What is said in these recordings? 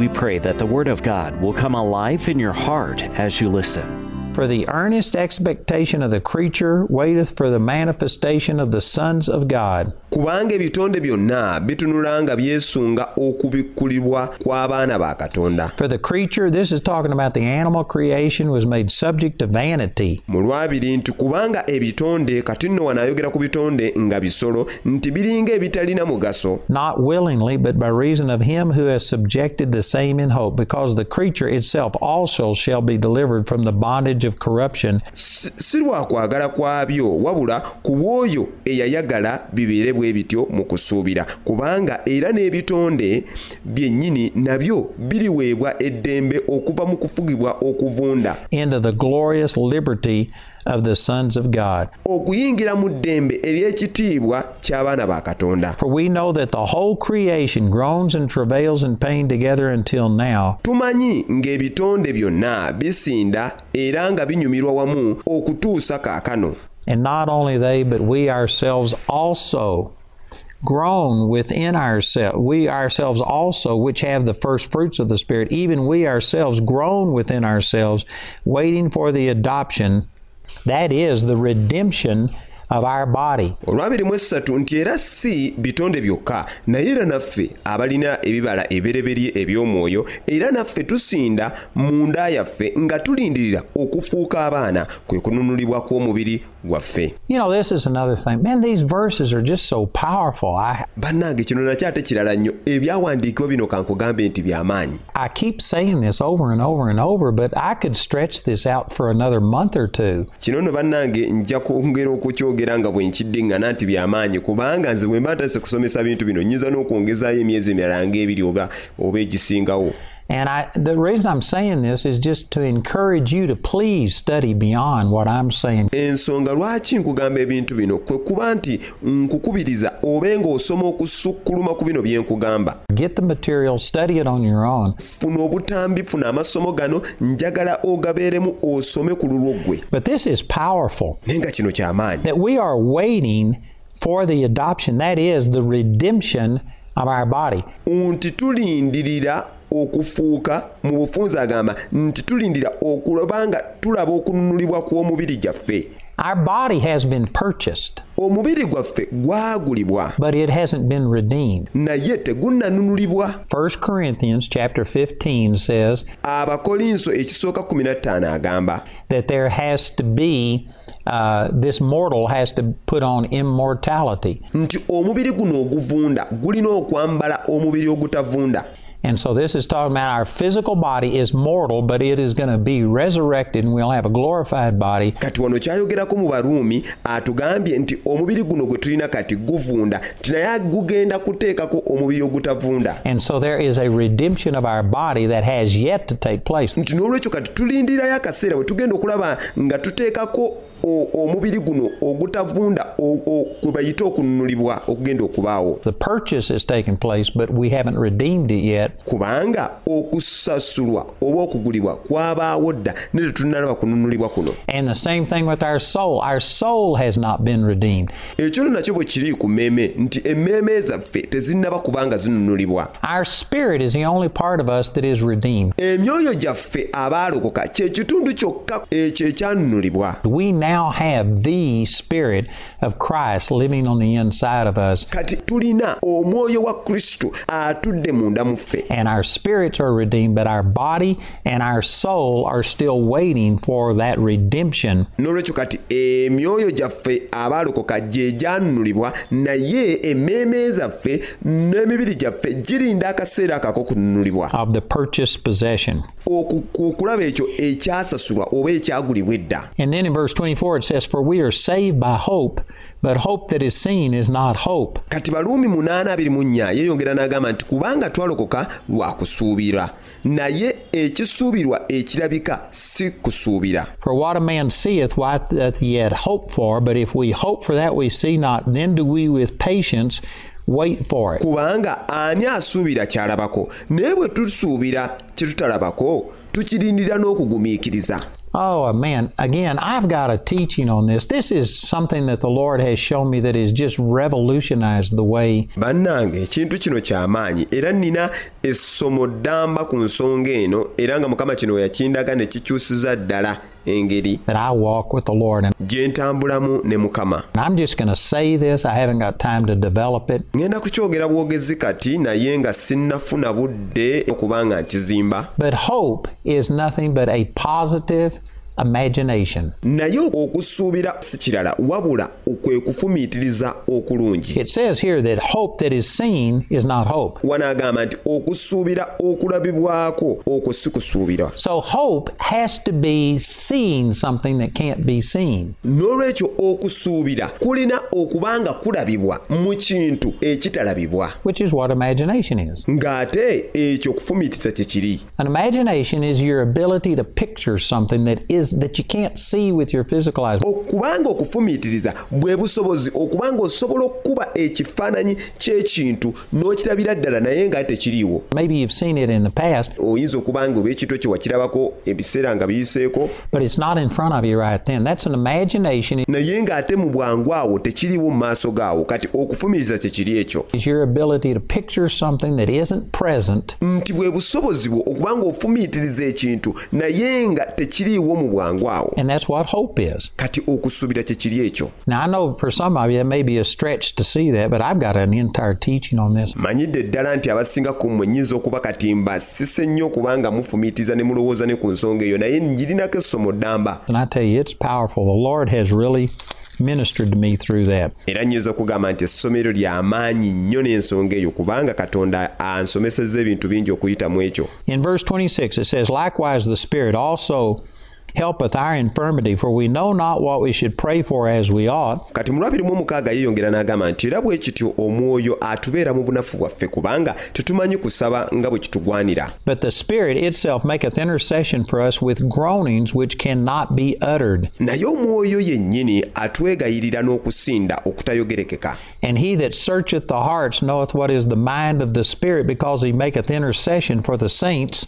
we pray that the Word of God will come alive in your heart as you listen. For the earnest expectation of the creature waiteth for the manifestation of the sons of God. kubanga ebitonde byonna bitunula nga byesunga kw'abaana ba katonda For the creature, this is talking about the animal creation, was made subject to vanity. mu lwabiri nti kubanga ebitonde kati nno wanaayogera ku bitonde nga bisolo nti biringa ebitalina mugaso not willingly, but by reason of him who has subjected the same in hope, because the creature itself also shall be delivered from the bondage of corruption, si lwa kwagala kwabyo wabula ku bw'oyo eyayagala bibeere bwe bityo mu kusuubira. Kubanga era n'ebitonde byennyini nabyo biriweebwa eddembe okuva mu kufugibwa okuvunda. Into the glorious liberty of the sons of God. okuyingira mu ddembe ery'ekitiibwa ky'abaana ba katonda For we know that the whole creation groans and travails in pain together until now. tumanyi ng'ebitonde byonna bisinda era nga binyumirwa wamu okutuusa kaakano And not only they, but we ourselves also groan within ourselves. We ourselves also, which have the first fruits of the Spirit, even we ourselves groan within ourselves, waiting for the adoption. That is the redemption of our body. olwabiri mu essatu nti era si bitonde byokka naye era naffe abalina ebibala eby'omwoyo era naffe tusinda yaffe nga tulindirira okufuuka abaana kwe kununulibwa kw'omubiri gwaffe You know, this is another thing. Man, these verses are just so powerful. I, bannange kino nakyo ate kirala nnyo ebyawandiikibwa bino kankugambe nti by'amaanyi I keep saying this over and over and over, but I could stretch this out for another month or two. kino nno bannange nja kwongera okukyogera nga bwe nkiddiŋŋana nti by'amaanyi kubanga nze bwe mba ntase kusomesa bintu bino nnyinza n'okwongezaayo emyezi emirala ng'ebiri oba egisingawo And I, the reason I'm saying this is just to encourage you to please study beyond what I'm saying. ensonga lwaki nkugamba ebintu bino kwe kuba nti nkukubiriza obe ng'osoma okusukkuluma ku bino bye nkugamba Get the material, study it on your own. funa obutambi funa amasomo gano njagala ogabeeremu osome ku lulwo ggwe But this is powerful naye nga kino ky'amaanyi that we are waiting for the adoption, that is, the redemption of our body. nti tulindirira okufuuka mu bufunze agamba nti tulindira okuloba nga tulaba okununulibwa kw'omubiri gyaffe Our body has been purchased, omubiri gwaffe gwagulibwa but it hasn't been redeemed. naye tegunnanunulibwa 1 Corinthians chapter 15 says abakolinso ekisooka 15 agamba that there has to be uh, this mortal has to put on immortality. nti omubiri guno oguvunda gulina okwambala omubiri ogutavunda And so this is talking about our physical body is mortal, but it is going to be resurrected and we'll have a glorified body. kati wano kyayogerako mu baruumi atugambye nti omubiri guno gwe tulina kati guvunda nti naye gugenda kuteekako omubiri ogutavunda And so there is a redemption of our body that has yet to take place. nti n'olwekyo kati tulindirayo akaseera we tugenda okulaba nga tuteekako omubiri guno ogutavunda kwe bayite okununulibwa okugenda okubaawo. Kubanga okusasulwa oba okugulibwa kwabaawo dda ne tetunalaba kununulibwa kuno. Ekyo no nakyo bwe kiri ku mmeeme nti emmeeme zaffe tezinnaba kubanga zinunulibwa. Emyoyo gyaffe abaalokoka kye kitundu kyokka ekyo ekyanunulibwa. Now have the Spirit of Christ living on the inside of us, kati tulina omwoyo wa kristo atudde munda mu ffe and our spirits are redeemed, but our body and our soul are still waiting for that redemption. n'olwekyo kati emyoyo gyaffe abaalokoka gye gyanunulibwa naye emmeeme zaffe n'emibiri gyaffe girinda akaseera akako kununulibwa Of the purchased possession. Oku- okulaba ekyo ekyasasulwa oba ekyagulibwa edda And then in verse 24 it says, For we are saved by hope, but hope that is seen is not hope. kati baluumi 824 yeeyongera n'agamba nti kubanga twalokoka lwa kusuubira naye ekisuubirwa ekirabika si kusuubira For what a man seeth, what doth he yet hope for? But if we hope for that we see not, then do we with patience wait for it. kubanga ani asuubira kyalabako naye bwe tusuubira kye tutalabako tukirindira n'okugumiikiriza Oh man, again, I've got a teaching on this. This is something that the Lord has shown me that has just revolutionized the way bannange era nina ku nsonga eno era nga mukama ne ddala engeri that I walk with the Lord. And gye ntambulamu ne mukama I'm just going to say this. I haven't got time to develop it. ŋŋenda kukyogera bwogezi kati naye nga sinnafuna budde okuba nga nkizimba But hope is nothing but a positive imagination. naye okusuubira si kirala wabula kwe kufumiitiriza okulungi It says here that hope that is seen is not hope. nti okusuubira okulabibwako okwo si kusuubira So hope has to be seeing something that can't be seen. n'olwekyo okusuubira kulina okuba nga kulabibwa mu kintu ekitalabibwa which is what imagination is. ng'ate ekyo kufumiitiriza kye kiri An imagination is your ability to picture something that is that you can't see with your physical eyes. okubanga okufumiitiriza bwe busobozi okubanga osobola okukuba ekifaananyi ky'ekintu n'okirabira ddala naye nga tekiriiwo Maybe you've seen it in the past, oyinza oba ekito kye wakirabako ebiseera nga biyiseeko but it's not in front of you right then. That's an imagination. naye ng'ate mu bwangu awo tekiriiwo mu maaso gaawo kati okufumiitiriza kye kiri ekyo Is your ability to picture something that isn't present nti bwe busobozi bwo okuba nga ofumiitiriza ekintu naye nga tekiriiwo mu awo and that's what hope is. kati okusuubira kye kiri ekyo Now I know for some of you it may be a stretch to see that, but I've got an entire teaching on this. manyidde ddala nti abasinga ku mmwe nnyinza okuba katimba sise nnyo okubanga mufumiitiriza ne mulowooza ne ku nsonga eyo naye essomo ddamba And I tell you, it's powerful. The Lord has really ministered to me through that. era nnyinza okugamba nti essomero lya maanyi nnyo n'ensonga eyo kubanga katonda ansomesezza ebintu bingi okuyitamu ekyo In verse 26, it says, Likewise, the Spirit also helpeth our infirmity, for we know not what we should pray for as we ought. kati mu lwabiri mu omukaaga yeeyongera n'agamba nti era bwe kityo omwoyo atubeera mu bunafu bwaffe kubanga tetumanyi kusaba nga bwe kitugwanira But the Spirit itself maketh intercession for us with groanings which cannot be uttered. naye omwoyo yennyini atwegayirira n'okusinda okutayogerekeka And he that searcheth the hearts knoweth what is the mind of the Spirit, because he maketh intercession for the saints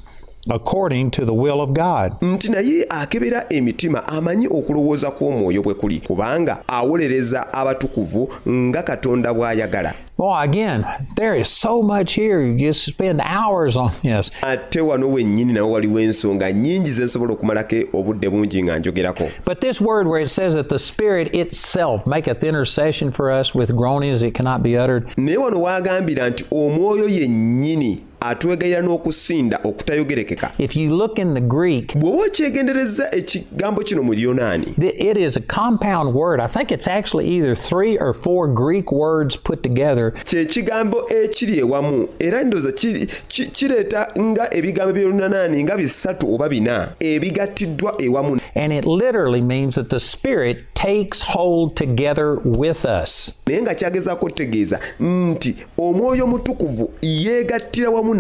according to the will of God. nti naye akebera emitima amanyi okulowooza kw'omwoyo bwe kuli kubanga awolereza abatukuvu nga katonda bw'ayagala Boy, again, there is so much here. You just spend hours on this. ate wano wennyini nawe waliwo ensonga nnyingi ze nsobola okumalako obudde bungi nga njogerako But this word where it says that the Spirit itself maketh intercession for us with groanings that cannot be uttered, naye wano waagambira nti omwoyo yennyini n'okusinda okutayogerekeka if you look in the Greek, bw'oba okyegendereza ekigambo kino mu lyonaani it is a compound word. I think it's actually either three or four Greek words put together. kye kigambo ekiri ewamu era ki- kireeta nga ebigambo nga bisatu oba bina ebigattiddwa ewamu And it literally means that the Spirit takes hold together with us. naye nga kyagezaako otegeeza mm, nti omwoyo mutukuvu yeegattira wamu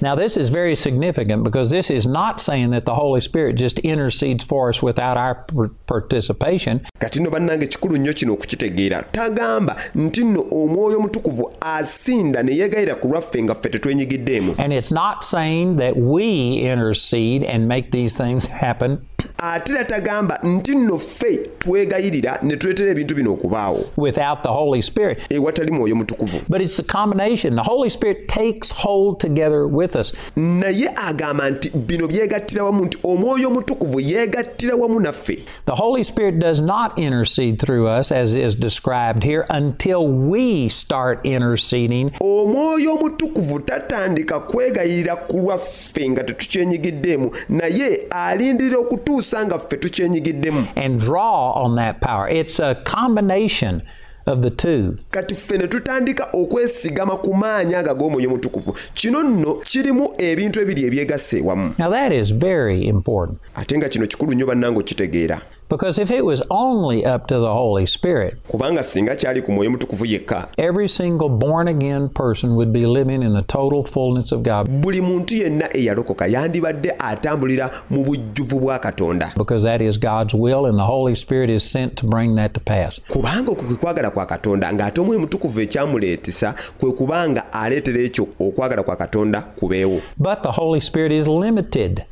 Now, this is very significant because this is not saying that the Holy Spirit just intercedes for us without our participation. kati nno bannange kikulu nnyo kino okukitegeera tagamba nti nno omwoyo mutukuvu asinda ne yeegayira ku lwaffe nga ffe tetwenyigiddeemu And it's not saying that we intercede and make these things happen. Ate era tagamba nti nno ffe twegayirira ne tuleetera ebintu bino okubaawo without the Holy Spirit. ewatali mwoyo mutukuvu But it's the combination. The Holy Spirit takes hold together with us. naye agamba nti bino byegattira wamu nti omwoyo yeegattira wamu naffe The Holy Spirit does not intercede through us, as is described here, until we start interceding omwoyo omutukuvu tatandika kwegayirira ku lwaffe nga tetukyenyigiddeemu naye alindirira okutuusa nga ffe tukyenyigiddemu. And draw on that power. It's a combination of the two. kati ffe ne tutandika okwesigama ku maanyi ago ag'omwoyo mutukuvu kino nno kirimu ebintu ebiri ebyegasse ewamu Now, that is very important. Ate nga kino kikulu nnyo bannange okitegeera because if it was only up to the Holy Spirit, kubanga singa kyali ku mwoyo mutukuvu yekka every single born again person would be living in the total fullness of God. buli muntu yenna eyalokoka yandibadde atambulira mu bujjuvu bwa katonda. Because that is God's will and the Holy Spirit is sent to bring that to pass. kubanga okwo kwe kwagala kwa katonda ng'ate omwoyo mutukuvu ekyamuleetesa kwe kubanga aleetera ekyo okwagala kwa katonda kubeewo. But the Holy Spirit is limited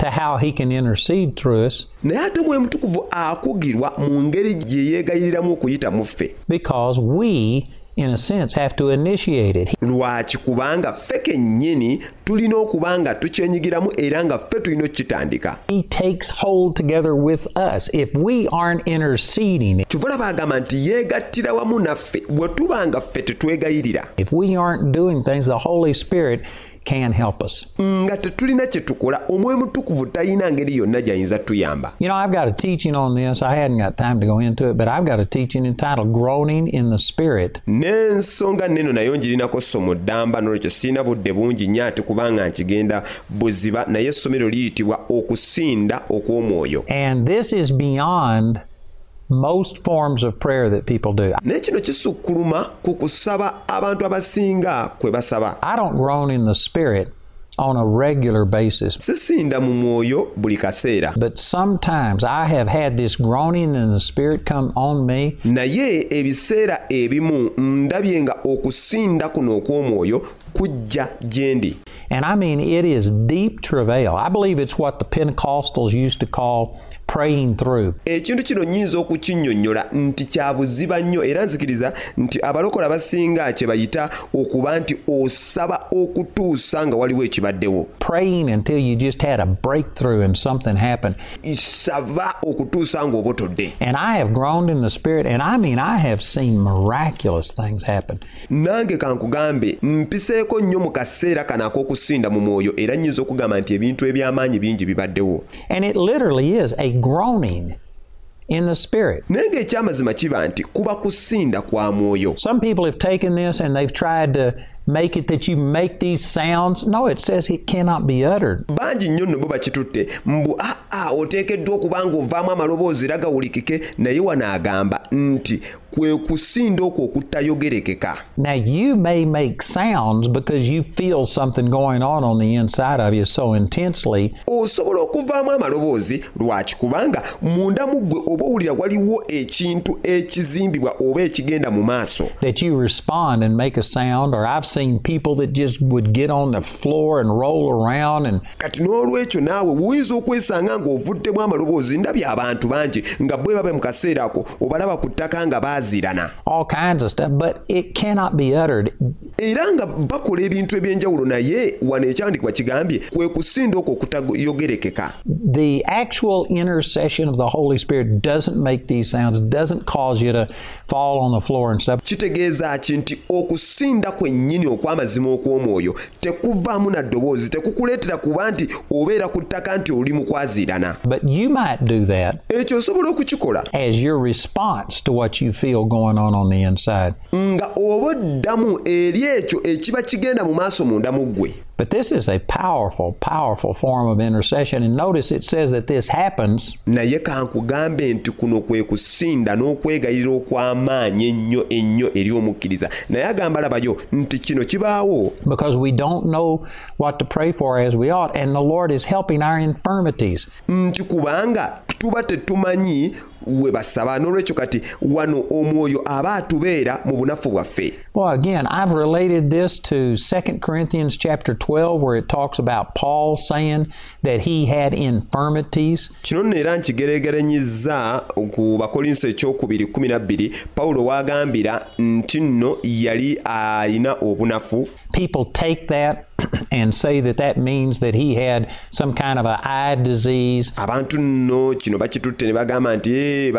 to how He can intercede through us naye ate omwoyo mutukuvu akugirwa mu ngeri gye yeegayiriramu okuyita mu ffe because we in a sense, have to initiate it. lwaki kubanga ffe kennyini tulina okuba nga tukyenyigiramu era nga ffe tulina okukitandika He takes hold together with us. If we aren't interceding, kyova bagamba nti yeegattira wamu naffe bwe tuba nga ffe tetwegayirira if we aren't doing things, the Holy Spirit can help us. nga tetulina kye tukola omwoyo mutukuvu talina ngeri yonna gy'ayinza tuyamba You know, I've got a teaching on this. I hadn't got time to go into it, but I've got a teaching entitled Groaning in the Spirit. n'ensonga neno nayo ngirinako somo ddamba nolwekyo sirina budde bungi nnyo ate kubanga nkigenda buziba naye essomero liyitibwa okusinda okw'omwoyo And this is beyond most forms of prayer that people do. naye kisukkuluma ku kusaba abantu abasinga kwe basaba I don't groan in the Spirit on a regular basis, sisinda mu mwoyo buli kaseera but sometimes I have had this groaning in the Spirit come on me. naye ebiseera ebimu ndabye nga okusinda kuno okw'omwoyo kujja gye ndi And I mean, it is deep travail. I believe it's what the Pentecostals used to call praying through. ekintu kino nnyinza okukinnyonnyola nti kya buziba nnyo era nzikiriza nti abalokola basinga kye bayita okuba nti osaba okutuusa nga waliwo ekibaddewo Praying until you just had a breakthrough and something happened. saba okutuusa ng'obotodde And I have grown in the Spirit, and I mean, I have seen miraculous things happen. nange kankugambe mpiseeko nnyo mu kaseera kano ak'okusinda mu mwoyo era nnyinza okugamba nti ebintu eby'amaanyi bingi bibaddewo And it literally is a groaning in the Spirit. naye ng'ekyamazima kiba nti kuba kusinda kwa mwoyo Some people have taken this and they've tried to make it that you make these sounds. No, it says it cannot be uttered. bangi nnyo nno bo bakitutte mbu aa oteekeddwa okuba nga ovaamu amaloboozi era gawulikike naye wanaagamba nti kwe kusinda okwo okutayogerekeka. Now, you may make sounds because you feel something going on on the inside of you so intensely. Osobola okuvaamu amaloboozi lwaki? Kubanga munda mu ggwe oba owulira waliwo ekintu ekizimbibwa oba ekigenda mu maaso. That you respond and make a sound. Or I've seen people that just would get on the floor and roll around and kati n'olwekyo naawe wuyinza okwesanga ng'ovuddemu amaloboozi ndabye abantu bangi nga bwe babe mu kaseera ako obalaba ku ttaka nga baazirana all kinds of stuff, but it cannot be uttered. era nga bakola ebintu eby'enjawulo naye wano ekyandikibwa kigambye kwe kusinda okwo okutayogerekeka. The actual intercession of the Holy Spirit doesn't make these sounds, doesn't cause you to fall on the floor and stuff. kitegeeza ki nti okusinda kwennyini okw'amazima okw'omwoyo tekuvaamu na ddoboozi tekukuleetera kuba nti obeera ku ttaka nti oli mu kwaziirana But you might do that ekyo osobola okukikola. as your response to what you feel going on on the inside. nga oba oddamu eri ekyo ekiba kigenda mu maaso munda mu ggwe But this is a powerful, powerful form of intercession. And notice it says that this happens naye kankugambe nti kuno kwe kusinda n'okwegayirira okw'amaanyi ennyo ennyo eri omukkiriza naye agamba labayo nti kino kibaawo because we don't know what to pray for as we ought. And the Lord is helping our infirmities. nti kubanga tuba tetumanyi we basaba n'olwekyo kati wano omwoyo aba atubeera mu bunafu bwaffe Well, again, I've related this to 2 Corinthians chapter 12, where it talks about Paul saying that he had infirmities. kino nno era nkigeregeranyizza ku bakolinso ekyokubiri 12 pawulo waagambira nti nno yali alina obunafu People take that and say that that means that he had some kind of an eye disease. abantu nno kino bakitutte ne bagamba nti "Eh,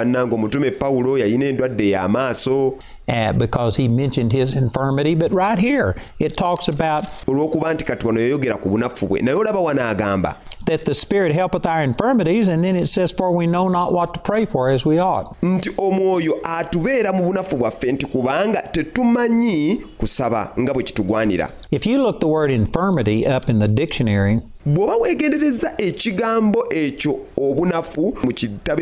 pawulo endwadde y'amaaso Uh, because he mentioned his infirmity, but right here it talks about olw'okuba nti kati wano yayogera ku bunafu bwe naye olaba wanaagamba. that the Spirit helpeth our infirmities, and then it says, For we know not what to pray for as we ought. nti omwoyo atubeera mu bunafu bwaffe nti kubanga tetumanyi kusaba nga bwe kitugwanira. If you look the word infirmity up in the dictionary, bw'oba weegendereza ekigambo ekyo obunafu mu kitabo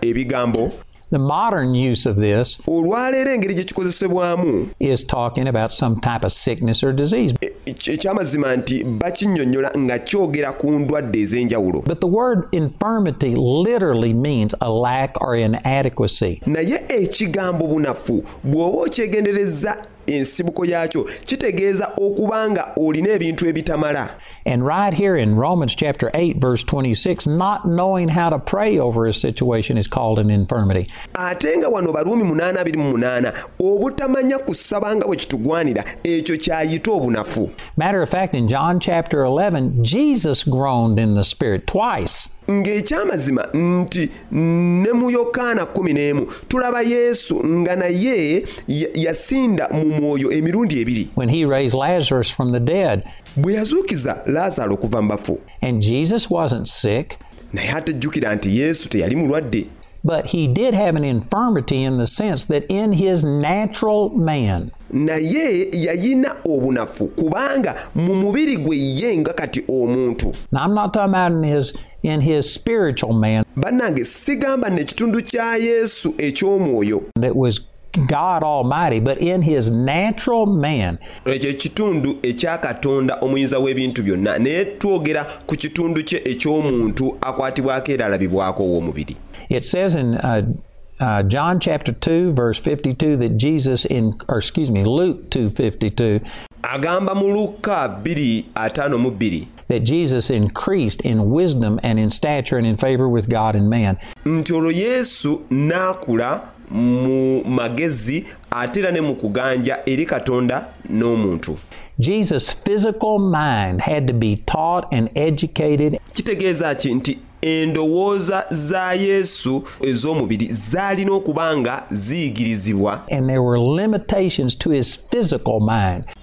ebigambo the modern use of this olwaleero engeri gye kikozesebwamu is talking about some type of sickness or disease. ekyamazima nti bakinnyonnyola nga kyogera ku ndwadde ez'enjawulo But the word infirmity literally means a lack or inadequacy. naye ekigambo bunafu bw'oba okyegendereza ensibuko yaakyo kitegeeza okuba nga olina ebintu ebitamala And right here in Romans chapter 8, verse 26, not knowing how to pray over a situation is called an infirmity. ate nga wano baruumi 828 obutamanya kusaba nga bwe kitugwanira ekyo kyayita obunafu Matter of fact, in John chapter 11, Jesus groaned in the Spirit twice. Ng'ekyamazima nti ne mu yokaana 11 tulaba yesu nga naye ya- yasinda mu mwoyo emirundi ebiri. When he raised Lazarus from the dead. bwe yazuukiza laazaalo okuva mu bafu And Jesus wasn't sick, naye atejjukira nti yesu teyali mulwadde but he did have an infirmity in the sense that in his natural man, naye yayina obunafu kubanga mu mubiri gwe ye nga kati omuntu. Now I'm not talking about in his in his spiritual man. Bannange sigamba n'ekitundu kya yesu eky'omwoyo. That was God Almighty, but in his natural man, ekyo ekitundu ekya katonda omuyinza w'ebintu byonna naye twogera ku kitundu kye eky'omuntu akwatibwako era alabibwako ow'omubiri it says in uh, uh, John chapter 2, verse 52, that Jesus in, or excuse me, Luke 2:52, agamba mu luka 2:52 that Jesus increased in wisdom and in stature and in favor with God and man. nti olwo yesu n'akula mu magezi ate era ne mu kuganja eri katonda n'omuntu. Jesus' physical mind had to be taught and educated. Kitegeeza ki nti endowooza za yesu ez'omubiri zaalina okuba nga ziyigirizibwa.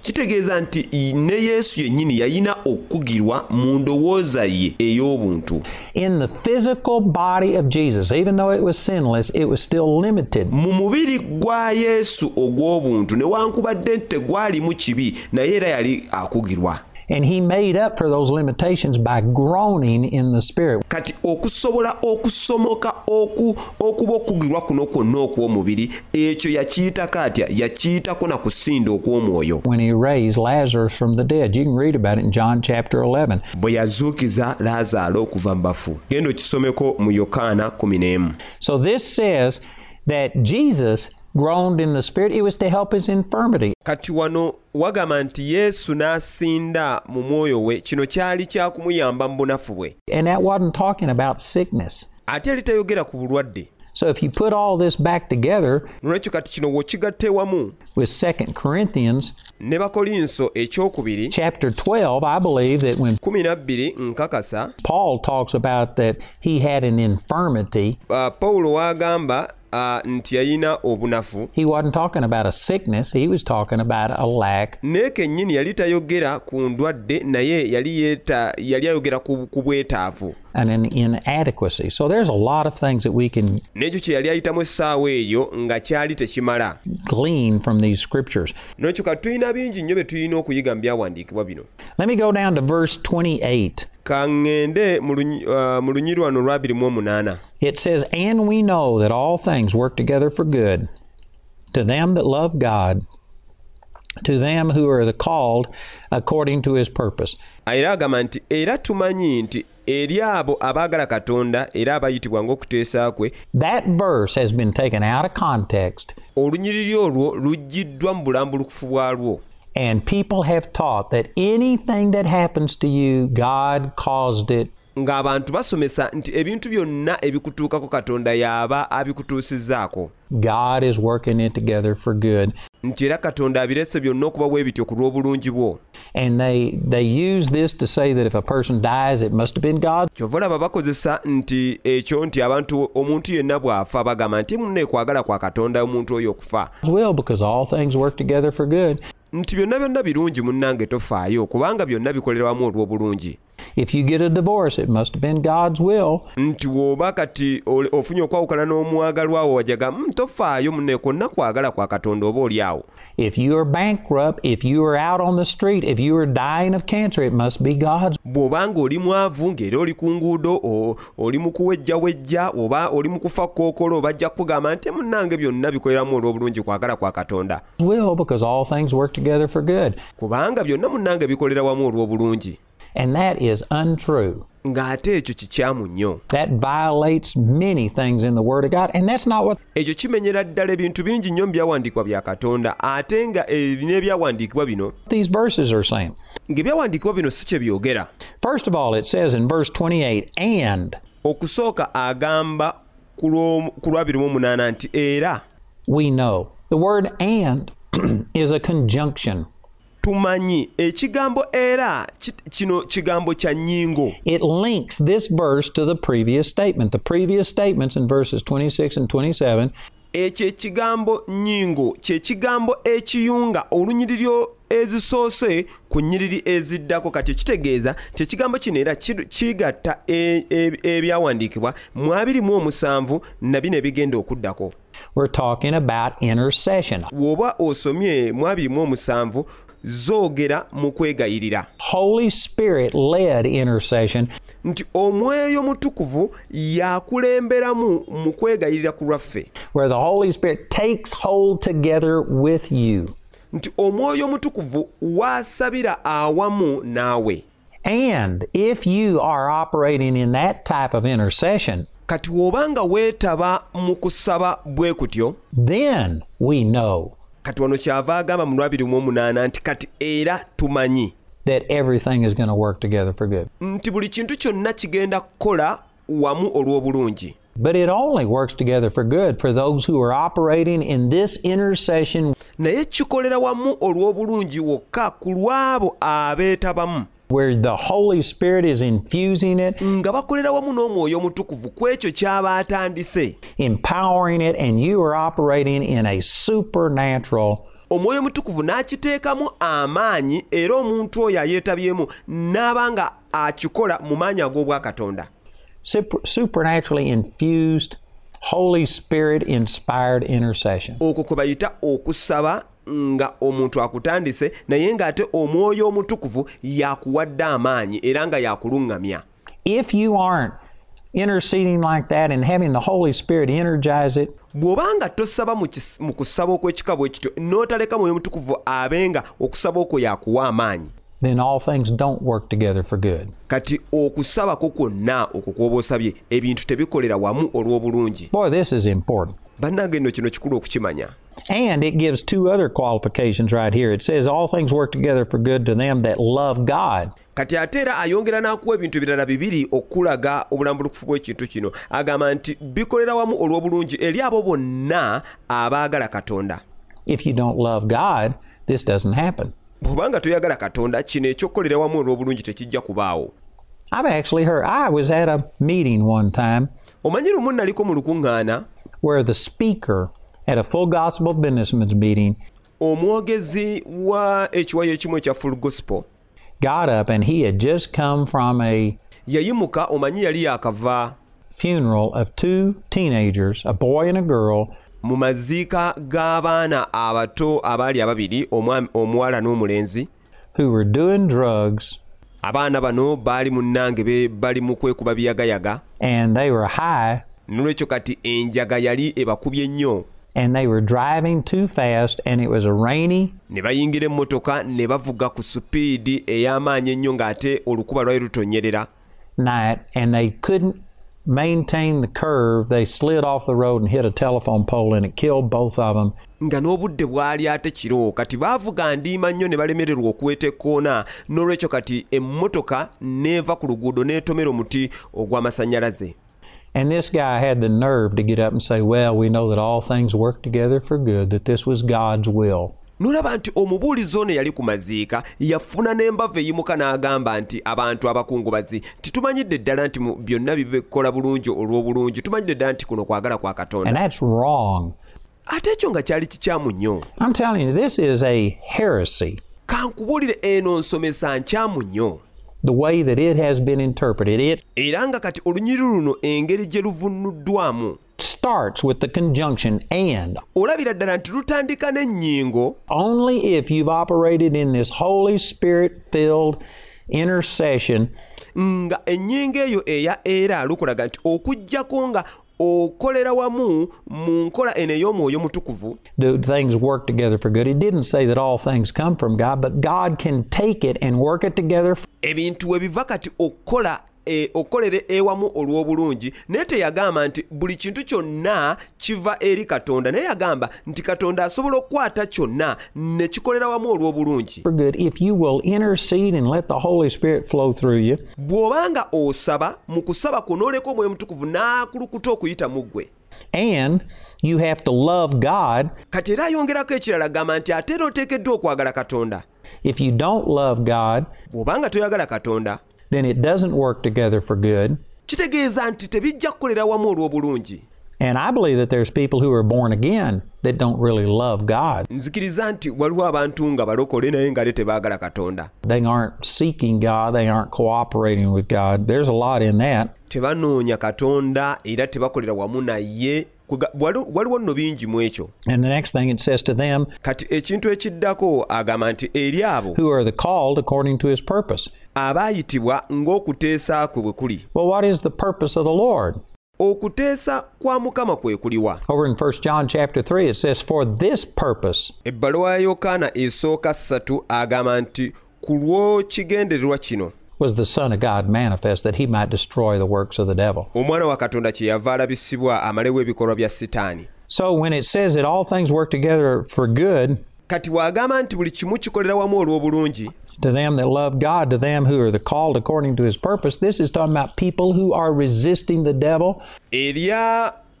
Kitegeeza nti ne yesu yennyini yalina okugirwa mu ndowooza ye ey'obuntu. Mu mubiri gwa yesu ogw'obuntu newankubadde nti tegwalimu kibi naye era yali akugirwa. And he made up for those limitations by groaning in the Spirit. kati okusobola okusomoka oku, okuba okugirwa kuno kwonna okw'omubiri ekyo yakiyitako atya yakiyitako na kusinda okw'omwoyo When he raised Lazarus from the dead. You can read about it in John chapter 11. bwe yazuukiza laazaalo okuva mu bafu genda okisomeko mu yokaana 11 So this says that Jesus groaned in the Spirit. It was to help his infirmity. kati wano wagamba nti yesu n'asinda mu mwoyo we kino kyali mu bunafu bwe And that wasn't talking about sickness. ate tayogera ku bulwadde So if you put all this back together nolwekyo kati kino w'okigatta ewamu with 2 Corinthians ne bakolinso ekyokubiri chapter 12, I believe that when 12 nkakasa Paul talks about that he had an infirmity, uh, pawulo wagamba uh, nti yalina obunafu he wasn't talking about a sickness, he was talking about a lack naye kennyini yali tayogera ku ndwadde naye yali yeeta yali ayogera ku, ku bwetaavu and an inadequacy. So there's a lot of things that we can n'ekyo kye yali ayitamu essaawa eyo nga kyali tekimala glean from these scriptures. n'ekyo kati tulina bingi nnyo bye tulina okuyiga mu byawandiikibwa bino Let me go down to verse 28. Ka ŋŋende mu lunyi- uh, mu lunyirwano lwa 28 It says, And we know that all things work together for good to them that love God, to them who are the called according to his purpose. era agamba nti era tumanyi nti eri abo abaagala katonda era abayitibwa ng'okuteesa kwe That verse has been taken out of context, olunyiriri olwo luggiddwa mu bulambulukufu bwalwo and people have taught that anything that happens to you, God caused it. ng'abantu basomesa nti ebintu byonna ebikutuukako katonda y'aba God is working it together for good. nti era katonda abirese byonna okuba bwe bityo ku lw'obulungi bwo And they, they use this to say that if a person dies, it must have been God. kyova olaba bakozesa nti ekyo nti abantu omuntu yenna bw'afa bagamba nti kwa katonda omuntu oyo okufa will because all things work together for good. Nti byonna byonna birungi munnange tofaayo kubanga byonna bikolerwamu olw'obulungi If you get a divorce, it must have been God's will. nti bw'oba kati ofunye okwawukana n'omwagalwawo wajaga "Mm, tofaayo munne kwonna kwagala kwa katonda oba oli awo If you are bankrupt, if you are out on the street, if you are dying of cancer, it must be God's. bw'obanga oli mwavu ng'era oli ku nguudo o- oli mu kuwejjawejja oba oli mu kufa kookolo bajja kukugamba nti munnange byonna bikoleramu olw'obulungi kwagala kwa katonda will because all things work together for good. kubanga byonna munnange bikolera wamu olw'obulungi And that is untrue. ng'ate ekyo kikyamu nnyo That violates many things in the Word of God, and that's not what ekyo kimenyera ddala ebintu bingi nnyo mu byawandiikibwa bya katonda ate nga ebi n'ebyawandiikibwa bino these verses are saying. ng'ebyawandiikibwa bino si kye byogera First of all, it says in verse 28, and okusooka agamba ku lw'omu- ku lwabiri nti era we know. The word and is a conjunction. Tumanyi ekigambo era ki- kino kigambo kya nnyingo It links this verse to the previous statement. The previous statements in verses 26 and 27 ekyo ekigambo nnyingo kye kigambo ekiyunga olunyiriri ezisoose ku nnyiriri eziddako kati ekitegeeza nti ekigambo kino era ki- kigatta e- e- ebyawandiikibwa mu abiri mu omusanvu na bino ebigenda okuddako we're talking about intercession. bw'oba osomye mu abiri mu omusanvu zoogera mu kwegayirira. Nti omwoyo mutukuvu yakulemberamu mu kwegayirira ku lwaffe. Nti omwoyo mutukuvu waasabira awamu naawe. And if you are operating in that type of intercession, kati bw'oba nga weetaba mu kusaba bwe kutyo then we know kati wano kyava agamba mu lwabiri mu omunaana nti kati era tumanyi that everything is going to work together for good. nti buli kintu kyonna kigenda kukola wamu olw'obulungi. But it only works together for good for those who are operating in this intercession. Naye kikolera wamu olw'obulungi wokka ku lw'abo abeetabamu where the Holy Spirit is infusing it, nga bakolera wamu n'omwoyo omutukuvu ku ekyo ky'aba atandise empowering it, and you are operating in a supernatural omwoyo omutukuvu n'akiteekamu amaanyi era omuntu oyo ayeetabyemu n'aba nga akikola mu maanyi ag'obwakatonda super, supernaturally infused Holy Spirit inspired intercession. okwo kwe bayita okusaba nga omuntu akutandise naye ng'ate omwoyo omutukuvu yakuwadde amaanyi era nga yakuluŋŋamya If you aren't interceding like that and having the Holy Spirit energize it, bw'oba nga tosaba mu kusaba okw'ekika bwe kityo n'otaleka mwoyo omutukuvu abe nga okusaba okwo yakuwa amaanyi then all things don't work together for good. kati okusabako kwonna okwo kw'oba osabye ebintu tebikolera wamu olw'obulungi Boy, this is important. Bannange nno kino kikulu okukimanya And it gives two other qualifications right here. It says, All things work together for good to them that love God. kati ate era ayongera n'akuwa ebintu ebirala bibiri okulaga obulambulukufu bw'ekintu kino agamba nti bikolera wamu olw'obulungi eri abo bonna abaagala katonda If you don't love God, this doesn't happen. bw'obanga toyagala katonda kino ekyokukolera wamu olw'obulungi tekijja kubaawo I've actually heard, I was at a meeting one time omanyi lumu naliko mu lukuŋŋaana where the speaker at a full gospel businessman's meeting omwogezi wa ekiwayo ekimu ekya full gospel. got up and he had just come from a yayimuka omanyi yali funeral of two teenagers, a boy and a girl, mu maziika g'abaana abato abaali ababiri omuwala n'omulenzi who were doing drugs. abaana bano baali munnange bali mu kwekuba biyagayaga. And they were high nolwekyo kati enjaga yali ebakubye nnyo and they were driving too fast and it was a rainy ne bayingira emmotoka ne bavuga ku supiidi ey'amaanyi ennyo ng'ate olukuba lwali lutonyerera night and they couldn't maintain the curve. They slid off the road and hit a telephone pole and it killed both of them. nga n'obudde bwali ate kiro kati baavuga ndiima nnyo ne balemererwa okuweta ekkoona n'olwekyo kati emmotoka n'eva ku luguudo n'etomera omuti ogw'amasannyalaze And this guy had the nerve to get up and say, Well, we know that all things work together for good, that this was God's will. n'olaba nti omubuulizi ono eyali ku maziika yafuna n'embava eyimuka n'agamba nti abantu abakungubazi titumanyidde ddala nti mu byonna bibikola bulungi olw'obulungi tumanyidde ddala nti kuno kwagala kwa katonda. Ate ekyo nga kyali kikyamu nnyo. Kankubuulire eno nsomesa nkyamu nnyo The way that it has been interpreted, it era nga kati olunyiri luno engeri gye luvunnuddwamu starts with the conjunction and. olabira ddala nti lutandika n'ennyingo. Only if you've operated in this Holy Spirit filled intercession. Nga ennyingo eyo eya era lukulaga nti okugjako nga okolera wamu mu nkola eno ey'omwoyo mutukuvu do things work together for good. It didn't say that all things come from God, but God can take it and work it together ebintu we biva kati okukola e, okukolera ewamu olw'obulungi. Naye teyagamba nti buli kintu kyonna kiva eri katonda. Naye yagamba nti katonda asobola okukwata kyonna ne kikolera wamu olw'obulungi. Bw'obanga osaba mu kusaba kwo n'oleka omwoyo mutukuvu n'akulukuta okuyita mu ggwe. And you have to love God. kati era ayongerako ekirala gamba nti ate era oteekeddwa okwagala katonda. If you don't love God, bw'obanga toyagala katonda then it doesn't work together for good. kitegeeza nti tebijja kukolera wamu olw'obulungi And I believe that there's people who are born again that don't really love God. nzikiriza nti waliwo abantu nga balokole naye nga ate tebaagala katonda They aren't seeking God, they aren't cooperating with God. There's a lot in that. tebanoonya katonda era tebakolera wamu naye waliwo nno bingi mu ekyo. Kati ekintu ekiddako agamba nti eri abo abaayitibwa ng'okuteesa kwe bwe kuli. Okuteesa kwa mukama kwe kuliwa. Over in 1 John chapter 3 it says for this purpose. Ebbaluwa ya yokaana esooka ssatu agamba nti ku lw'okigendererwa kino was the son of God manifest that he might destroy the works of the devil. omwana wa katonda kyeyava alabisibwa amalewo ebikolwa bya sitaani So when it says that all things work together for good kati bw'agamba nti buli kimu kikolera wamu olw'obulungi to them that love God, to them who are the called according to his purpose, this is talking about people who are resisting the devil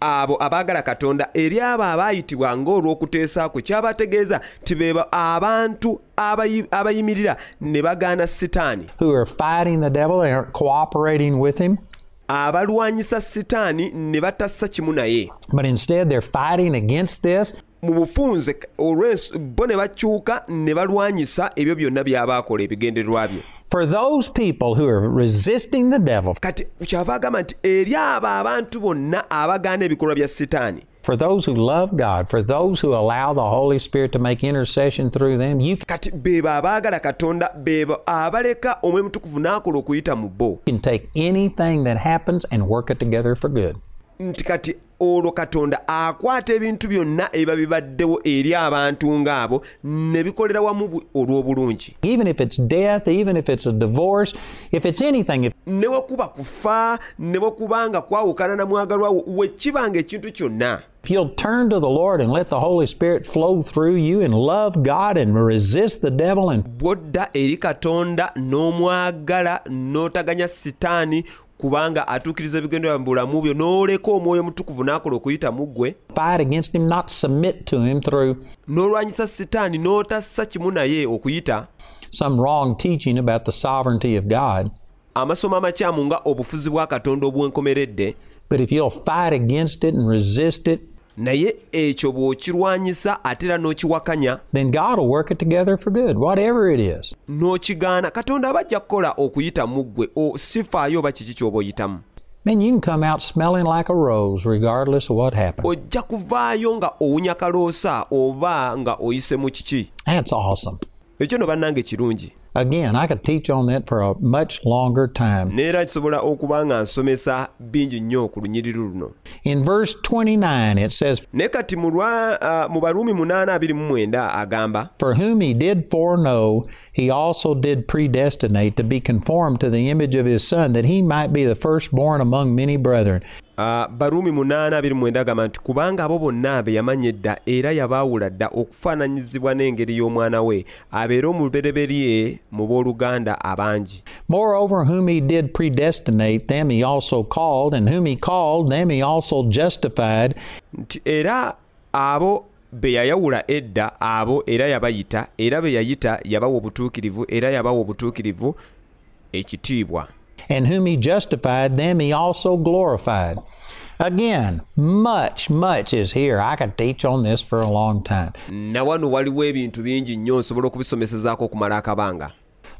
abo abaagala katonda eri abo abaayitibwa ng'olw'okuteesa kwe kyabategeeza nti beeba abantu abayi- abayimirira ne bagaana sitaani. Abalwanyisa sitaani ne batassa kimu naye. But instead they're fighting against this. mu bufunze olw'ens- bo ne bakyuka ne balwanyisa ebyo byonna by'abaakola ebigendererwa bye For those people who are resisting the devil, kati kyava agamba nti eri abo abantu bonna abagaana ebikolwa bya sitaani for those who love God, for those who allow the Holy Spirit to make intercession through them, you kati beebo abaagala katonda beebo abaleka omwe mutukuvu n'akola okuyita mu bo can take anything that happens and work it together for good. nti kati olwo katonda akwata ebintu byonna ebiba bibaddewo eri abantu ng'abo ne bikolera wamu bu- olw'obulungi. Even if it's death, even if it's a divorce, if it's anything, if ne bwekuba kufa ne bwekubanga kwawukana na mwagalwawo wekibanga ekintu kyonna. If you'll turn to the Lord and let the Holy Spirit flow through you and love God and resist the devil and bw'odda eri katonda n'omwagala n'otaganya sitaani kubanga atuukiriza ebigendererwa mu bulamu byo n'oleka omwoyo mutukuvu n'akola okuyita mu ggwe n'olwanyisa sitaani n'otassa kimu naye okuyita. some wrong teaching about the sovereignty of God. amasomo amakyamu nga obufuzi bwa katonda obwenkomeredde. But if you'll fight against it and resist it, naye ekyo bw'okirwanyisa ate era n'okiwakanya n'okigaana. Katonda aba ajja kukola okuyita mu ggwe sifaayo oba kiki ky'oba oyitamu Man, you can come out smelling like a rose regardless of what happened. ojja kuvaayo nga owunya kaloosa oba nga oyise mu kiki? That's awesome. ekyo no bannange kirungi Again, I could teach on that for a much longer time. neera kisobola okuba nga nsomesa bingi nnyo ku lunyiriri luno In verse 29, it says, naye kati mu lwa- uh, mu baruumi 829 agamba For whom he did foreknow, he also did predestinate to be conformed to the image of his Son, that he might be the firstborn among many brethren. Baruumi 829 agamba nti kubanga abo bonna be yamanya edda era yabaawula dda okufaananyizibwa n'engeri y'omwana we abeere omubereberye mu booluganda abangi. Moreover, whom he did predestinate, them he also called, and whom he called, them he also justified, nti era abo be yayawula edda abo era yabayita era be yayita yabawa obutuukirivu era yabawa obutuukirivu ekitiibwa and whom he justified, them he also glorified. Again, much, much is here. I could teach on this for a long time. na wano waliwo ebintu bingi nnyo nsobola okubisomesezaako okumala akabanga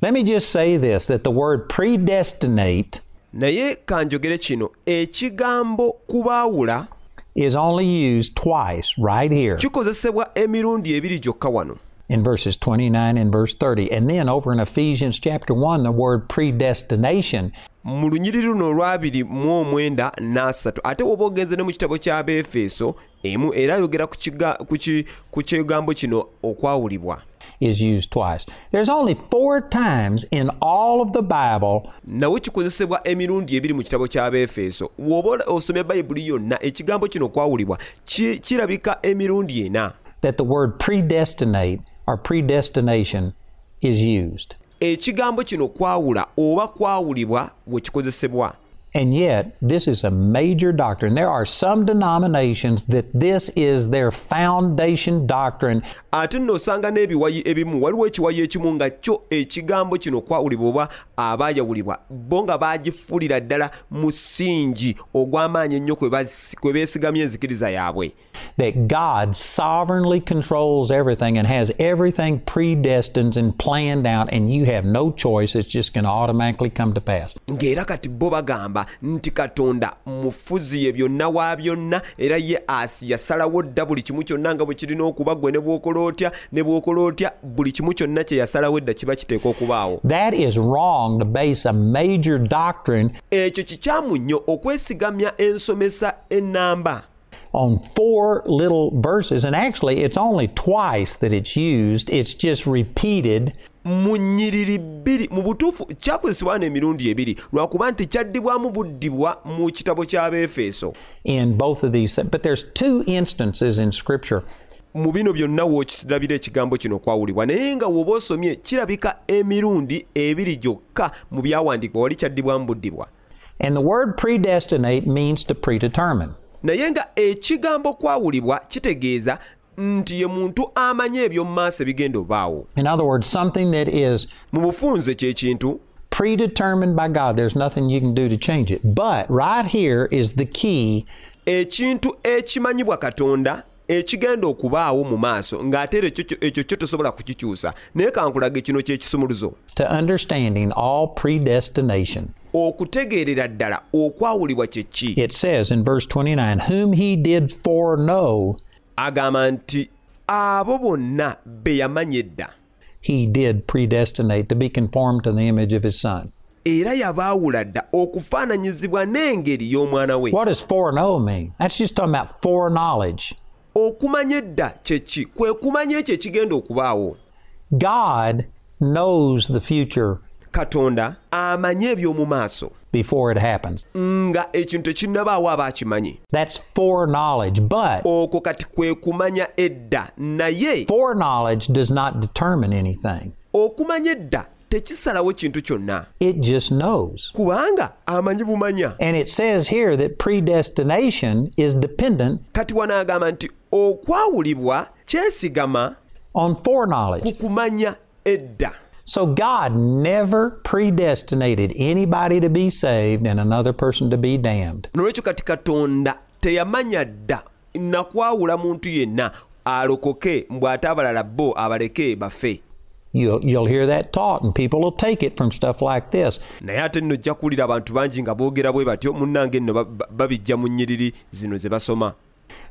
Let me just say this that the word predestinate naye kanjogere kino ekigambo kubaawula is only used twice right here kikozesebwa emirundi ebiri gyokka wano in verses 29 and verse 30. And then over in Ephesians chapter 1, the word predestination mu lunyiriri luno olwabiri mu omwenda n'asatu ate woba ogenze ne mu kitabo ky'abeefeso emu era ayogera ku kyegambo kino okwawulibwa is used twice. There's only four times in all of the Bible nawe kikozesebwa emirundi ebiri mu kitabo ky'abeefeso bw'oba osomye bayibuli yonna ekigambo kino kwawulibwa ki- kirabika emirundi ena that the word predestinate or predestination is used. ekigambo kino kwawula oba kwawulibwa And yet, this is a major doctrine. There are some denominations that this is their foundation doctrine, ate nno osanga n'ebiwayi ebimu waliwo ekiwayi ekimu nga kyo ekigambo kino oba abaayawulibwa bo nga baagifulira ddala musingi ogw'amaanyi ennyo kwe basi- kwe beesigamya enzikiriza yaabwe that God sovereignly controls everything and has everything predestined and planned out, and you have no choice. It's just going to automatically come to pass. ng'era kati bo bagamba nti katonda mufuzi ye byonna wa byonna era ye asi yasalawo dda buli kimu kyonna nga bwe kirina okuba gwe ne bw'okola otya ne bw'okola otya buli kimu kyonna kye yasalawo edda kiba kiteekwa okubaawo That is wrong to base a major doctrine ekyo kikyamu nnyo okwesigamya ensomesa ennamba on four little verses, and actually, it's only twice that it's used. It's just repeated. Mu nnyiriri bbiri mu butuufu kyakozesebwa wano emirundi ebiri lwakuba nti kyaddibwamu buddibwa mu kitabo ky'abeefeso mu bino byonna wookirabira ekigambo kino kwawulibwa naye nga w'oba osomye kirabika emirundi ebiri gyokka mu byawandiikibwa wali kyaddibwamu buddibwa. And the word predestinate means to predetermine. naye nga ekigambo kwawulibwa kitegeeza nti ye muntu amanyi eby'omu maaso ebigenda obaawo In other words, something that is mu bufunze kyekintu predetermined by God. There's nothing you can do to change it. But right here is the key ekintu ekimanyibwa katonda ekigenda okubaawo mu maaso ng'ate era ekyo kyo- ekyo kyo tosobola kukikyusa naye kankulaga kino kyekisumuluzo to understanding all predestination. okutegeerera ddala okwawulibwa kye ki It says in verse 29 Whom he did foreknow, agamba nti abo bonna be yamanya edda he did predestinate to be conformed to the image of his son. era yabaawula dda okufaananyizibwa n'engeri y'omwana we What does foreknow mean? That's just talking about foreknowledge. okumanya edda kye ki kwe kumanya ekyo ekigenda okubaawo God knows the future katonda amanye eby'omu maaso before it happens. nga ekintu tekinnabaawo aba akimanyi That's foreknowledge. But okwo kati kwe kumanya edda naye foreknowledge does not determine anything, okumanya edda tekisalawo kintu kyonna it just knows. kubanga amanyi bumanya And it says here that predestination is dependent kati wanaagamba nti okwawulibwa kyesigama on foreknowledge. ku kumanya edda So God never predestinated anybody to be saved and another person to be damned. nolwekyo kati katonda teyamanya dda nakwawula muntu yenna alokoke mbw ate abalala bo abaleke bafe You'll, you'll hear that taught, and people will take it from stuff like this. naye ate nno ojja kuwulira abantu bangi nga boogera bwe batyo munnange nno ba- ba- babijja mu nnyiriri zino ze basoma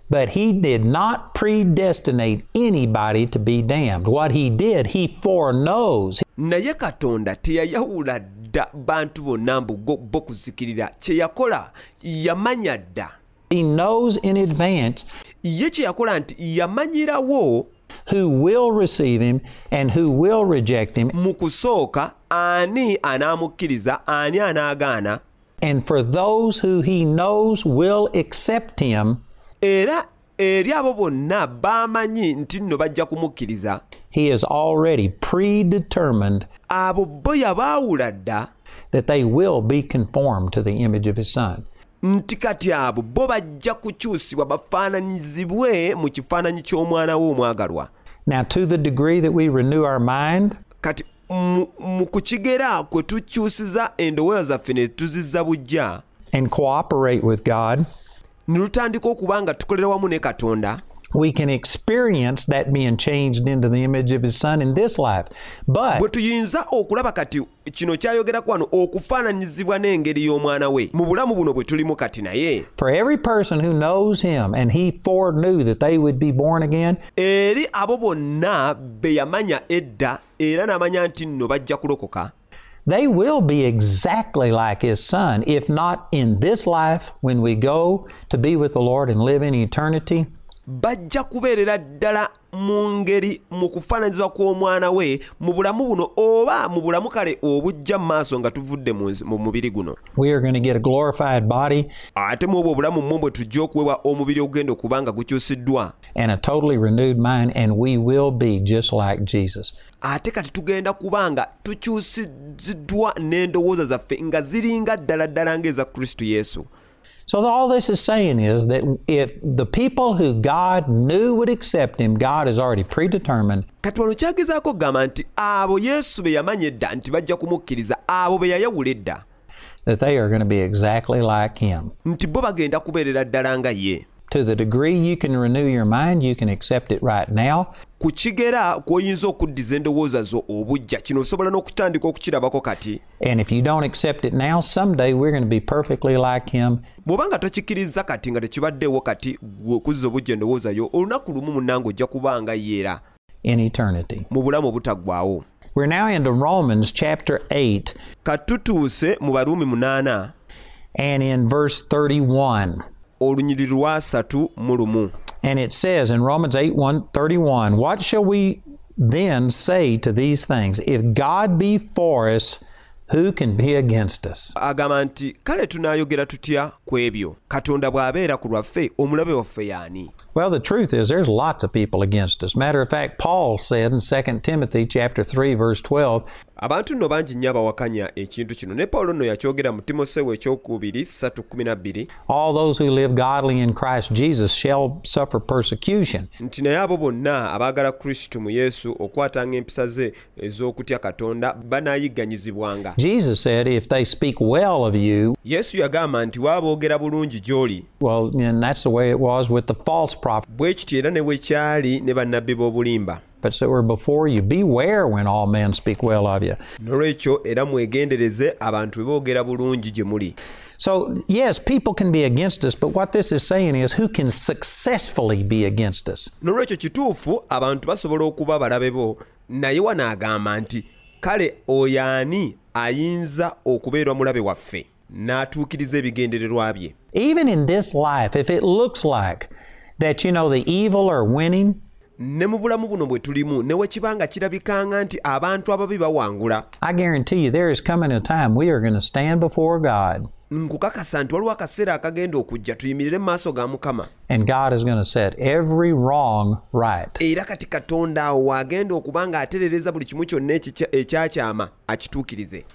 But he did not predestinate anybody to be damned. What he did, he foreknows. Naye katonda teyayawula dda bantu bonna mbu go- bo kuzikirira kye yakola yamanya dda. He knows in advance ye kye yakola nti yamanyirawo who will receive him and who will reject him. mu kusooka ani anaamukkiriza ani anaagaana. And for those who he knows will accept him, era eri abo bonna baamanyi nti nno bajja kumukkiriza. He is already predetermined abo bo yabaawula dda that they will be conformed to the image of his son. nti kati abo bo bajja kukyusibwa bafaananyizibwe mu kifaananyi ky'omwana we omwagalwa. Now, to the degree that we renew our mind, kati mu, mu kukigera kwe tukyusiza endowooza zaffe ne tuzizza bujja and cooperate with God, ne tutandika okuba nga tukolera wamu ne katonda we can experience that being changed into the image of his son in this life. bwe But tuyinza okulaba kati kino kyayogeraku wano okufaananyizibwa n'engeri y'omwana we mu bulamu buno bwe tulimu kati naye for every person who knows him and he foreknew that they would be born again, eri abo bonna be yamanya edda era n'amanya nti nno bajja kulokoka they will be exactly like his son, if not in this life when we go to be with the Lord and live in eternity. Bajja kubeerera ddala mu ngeri mu kufaananyizibwa kw'omwana we mu bulamu buno oba mu bulamu kale obujja mu maaso nga tuvudde mu mubiri guno. Ate mu obwo obulamu mmwe bwe tujja okuweebwa omubiri ogugenda okuba nga gukyusiddwa. ate kati tugenda kuba nga tukyusiziddwa n'endowooza zaffe nga ziringa ddala ddala ng'eza kristo yesu So all this is saying is that if the people who God knew would accept him, God has already predetermined. Kati wano kyagezaako kugamba nti abo yesu be yamanya edda nti bajja kumukkiriza abo be yayawula edda. That they are going to be exactly like him. nti bo bagenda kubeerera ddala nga ye To the degree you can renew your mind, you can accept it right now. ku kigera kw'oyinza okuddiza endowooza zo obujja kino osobola n'okutandika okukirabako kati And if you don't accept it now, someday we're going to be perfectly like him. bw'oba nga tokikkiriza kati nga tekibaddeewo kati gwe okuzza obujja endowooza yo olunaku lumu munnange ojja kuba nga yeera in eternity. mu bulamu obutaggwaawo We're now into Romans chapter 8 katutuuse mu baruumi munaana and in verse 31. Olunyiri lwasatu mu lumu And it says in Romans 8 1 31, What shall we then say to these things? If God be for us, who can be against us? agamba nti kale tunaayogera tutya ku ebyo katonda bw'abeera ku lwaffe omulabe waffe y'ani Well, the truth is there's lots of people against us. Matter of fact, Paul said in 2 Timothy chapter 3 verse 12, abantu nno bangi nnyo abawakanya ekintu kino. Ne pawulo nno yakyogera mu timoseewo ekyokubiri 312 all those who live godly in Christ Jesus shall suffer persecution. nti naye abo bonna abaagala kristo mu yesu okwatanga empisa ze ez'okutya katonda banaayigganyizibwanga Jesus said, if they speak well of you, yesu yagamba nti waaboogera bulungi gy'oli. well, and that's the way it was with the false prophet. Bwe kityo era ne bwe kyali ne bannabbi b'obulimba that were before you. Beware when all men speak well of you. nolwekyo era mwegendereze abantu boogera bulungi gye muli So, yes, people can be against us, but what this is saying is who can successfully be against us? nolwekyo kituufu abantu basobola okuba balabe bo naye wanaagamba nti kale oyo ani ayinza waffe n'atuukiriza ebigendererwa bye Even in this life, if it looks like that, you know, the evil are winning, ne mu bulamu buno bwe tulimu newekibanga kirabikanga nti abantu ababi bawangula. Nkukakasa nti waliwo akaseera akagenda okujja tuyimirire mu maaso ga mukama. Era kati katonda awo waagenda okuba ng'aterereza buli kimu kyonna ekyakyama akituukirize.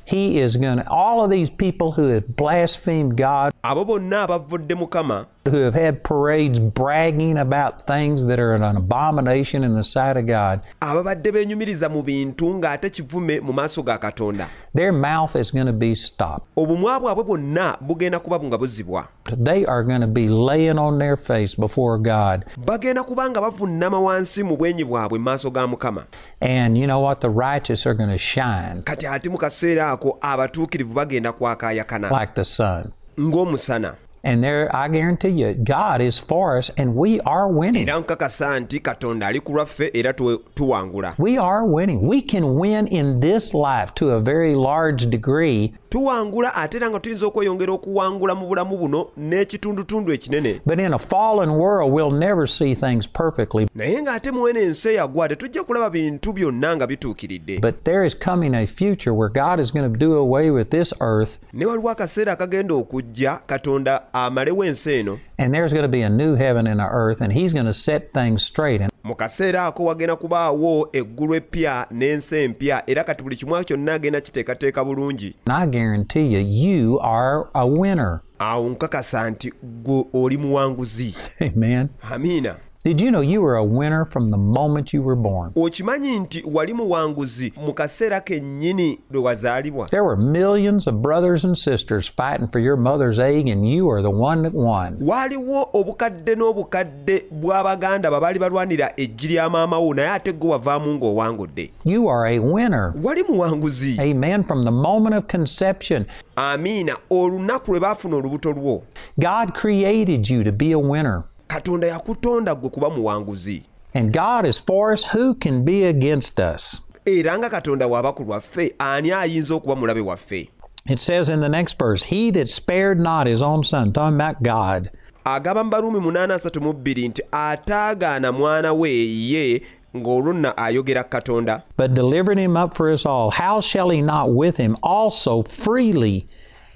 Abo bonna abavvodde mukama who have had parades bragging about things that are an abomination in the sight of God, ababadde beenyumiriza mu bintu ng'ate kivume mu maaso ga katonda their mouth is going to be stopped. obumwa bwabwe bwonna bugenda kuba nga buzibwa They are going to be laying on their face before God. bagenda kuba nga bavunnama wansi mu bwenyi bwabwe mu maaso ga mukama And you know what? The righteous are going to shine kati ate mu kaseera ako abatuukirivu bagenda kwakaayakana like the sun. ng'omusana And there, I guarantee you, God is for us and we are winning. era nkakasa nti katonda ali ku lwaffe era tu- tuwangula We are winning. We can win in this life to a very large degree, tuwangula ate era nga tuyinza okweyongera okuwangula mu bulamu buno n'ekitundutundu ekinene but in a fallen world, we'll never see things perfectly. naye ng'ate muwene ensi eyagwa tetujja kulaba bintu byonna nga bituukiridde But there is coming a future where God is going to do away with this earth ne waliwo akaseera akagenda okujja katonda amalewo ensi eno and there's going to be a new heaven and an earth and He's going to set things straight. And mu kaseera ako wagenda kubaawo eggulu epya n'ensi empya era kati buli kimu kyonna agenda kiteekateeka bulungi I guarantee you, you are a winner. awo nkakasa nti gwe oli muwanguzi Amen. amiina Did you know you were a winner from the moment you were born? okimanyi nti wali muwanguzi mu kaseera kennyini lwe wazaalibwa There were millions of brothers and sisters fighting for your mother's egg, and you are the one that won. waaliwo obukadde n'obukadde bw'abaganda babaali balwanira eggi lya maama wo naye ate gwe wavaamu ng'owangudde You are a winner. wali muwanguzi Amen. From the moment of conception, amiina olunaku lwe baafuna olubuto lwo God created you to be a winner. Katonda yakutonda gwe kuba muwanguzi. And God is for us. Who can be against us? era nga katonda waaba ku lwaffe ani ayinza okuba mulabe waffe? It says in the next verse, He that spared not his own son, talking about God, agamba mu baruumi 832 nti ataagaana mwana we ye ng'olwo nno ayogera katonda. But delivered him up for us all, how shall he not with him also freely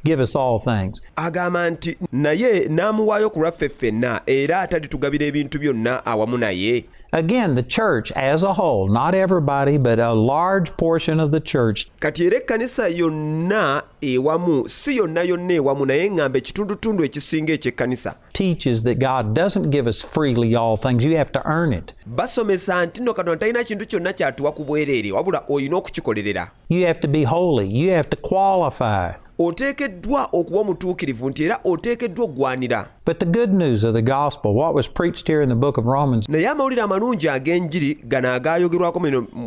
give us all things? agamba nti naye n'amuwaayo ku lwaffe ffenna era atalitugabira ebintu byonna awamu naye Again, the church as a whole, not everybody, but a large portion of the church kati era ekkanisa yonna ewamu si yonna yonna ewamu naye ŋŋamba ekitundutundu ekisinga eky'ekkanisa teaches that God doesn't give us freely all things. You have to earn it. basomesa nti nno katonda talina kintu kyonna kyatuwa ku bwereere wabula olina okukikolerera You have to be holy. You have to qualify. Oteekeddwa okuba omutuukirivu nti era oteekeddwa okugwanira naye amawulire amalungi ag'enjiri gano agaayogerwako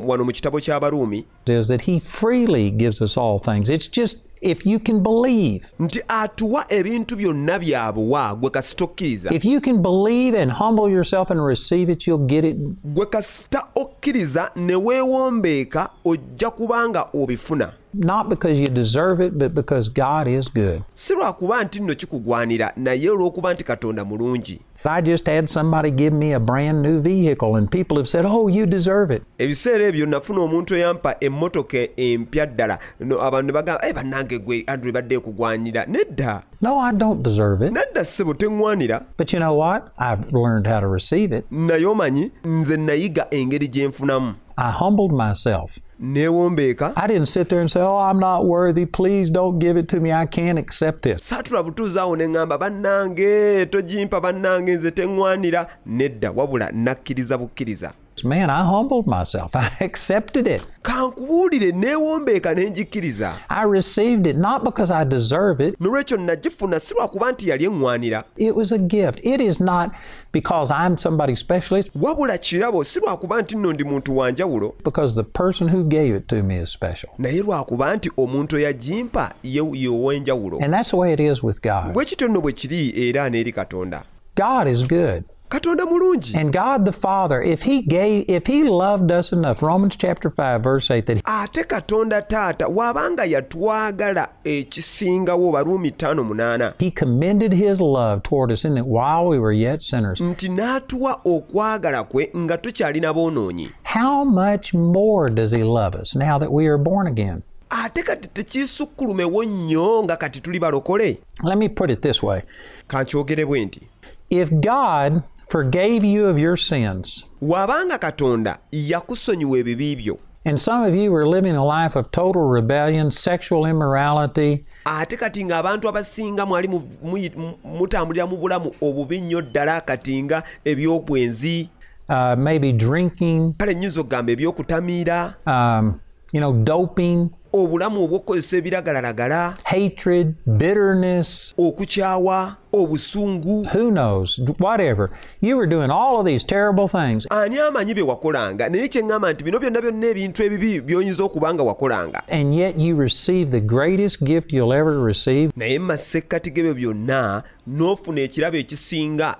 wano mu kitabo ky'abaruumi is that He freely gives us all things. It's just if you can believe. nti atuwa ebintu byonna byabuwa gwe kasita okkiriza If you can believe and humble yourself and receive it, you'll get it. gwe kasita okkiriza ne weewombeeka ojja kubanga obifuna Not because you deserve it, but because God is good. si lwakuba nti nno kikugwanira naye olw'okuba nti katonda mulungi I just had somebody give me a brand new vehicle, and people have said, Oh, you deserve it. ebiseera ebyo nafuna omuntu eyampa emmotoka empya ddala no abantu ne bagamba "Eh, bannange gwe andrew badde ekugwanira nedda No, I don't deserve it. nadda ssebo teŋŋwanira But you know what? I've learned how to receive it. naye omanyi nze nayiga engeri gye nfunamu I humbled myself. I didn't sit there and say, Oh, I'm not worthy. Please don't give it to me. I can't accept this. saatula butuuzi awo ne ŋŋamba bannange togimpa bannange nze teŋŋwanira nedda wabula nakkiriza bukkiriza Man, I humbled myself. I accepted it. kankubuulire neewombeeka ne ngikkiriza I received it not because I deserve it. nolwekyo nagifuna si lwakuba nti yali eŋŋwanira It was a gift. It is not because I'm somebody special. It's wabula kirabo si lwakuba nti nno ndi muntu wa njawulo because the person who gave it to me is special. naye lwakuba nti omuntu eyagimpa ye ye ow'enjawulo And that's the way it is with God. bwe kityo nno bwe kiri era n'eri katonda God is good. Katonda mulungi And God the Father, if He gave, if He loved us enough, Romans chapter 5, verse 8, that ate katonda taata waabanga yatwagala ekisingawo baruumi 58 He commended His love toward us in that while we were yet sinners, nti n'atuwa okwagala kwe nga tukyalina boonoonyi. How much more does He love us now that we are born again? ate kati tekiisukkulumewo nnyo nga kati tuli balokole? Let me put it this way. Nti. If God forgave you of your sins, waabanga katonda yakusonyiwa ebibi byo and some of you were living a life of total rebellion, sexual immorality, ate kati ng'abantu abasinga mwali mu- muyi- mu- mutambulira mu bulamu obubi nnyo ddala kati nga eby'obwenzi. Uh, maybe drinking, kale nnyinza okugamba eby'okutamiira. Um, you know, doping, obulamu obw'okukozesa ebiragalalagala. Hatred, bitterness, okukyawa obusungu who knows, whatever. You were doing all of these terrible things, ani amanyi bye wakolanga. Naye kyeŋŋamba nti bino byonna byonna ebintu ebibi by'oyinza okuba nga wakolanga. And yet you receive the greatest gift you'll ever receive. naye mu g'ebyo byonna n'ofuna ekirabo ekisinga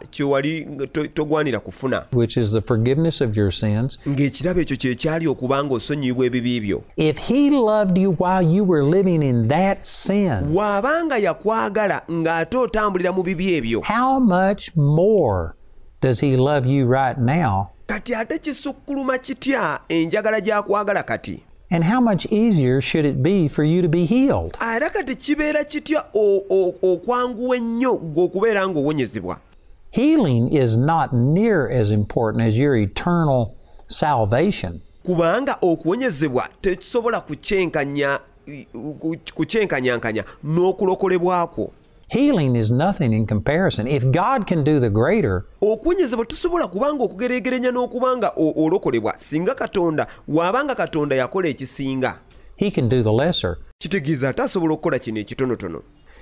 togwanira kufuna. Which is the forgiveness of your sins. ng'ekirabo ekyo kye kyali okuba ebibi byo. If He loved you while you were living in that sin, bw'abanga yakwagala ng'ate otambulira mu bibi ebyo how much more does He love you right now? kati ate kisukkuluma kitya enjagala gy'akwagala kati And how much easier should it be for you to be healed? era kati kibeera kitya okwanguwa ennyo gwe okubeera ng'owonyezebwa Healing is not near as important as your eternal salvation. kubanga okuwonyezebwa tekisobola kukyenkanya ku- kukyenkanyankanya n'okulokolebwa kwo Healing is nothing in comparison. If God can do the greater, okuwonyezebwa tusobola kubanga okugeregeranya n'okubanga o- olokolebwa singa katonda waabanga katonda yakola ekisinga. He can do the lesser. kitegeeza ate asobola okukola kino ekitonotono.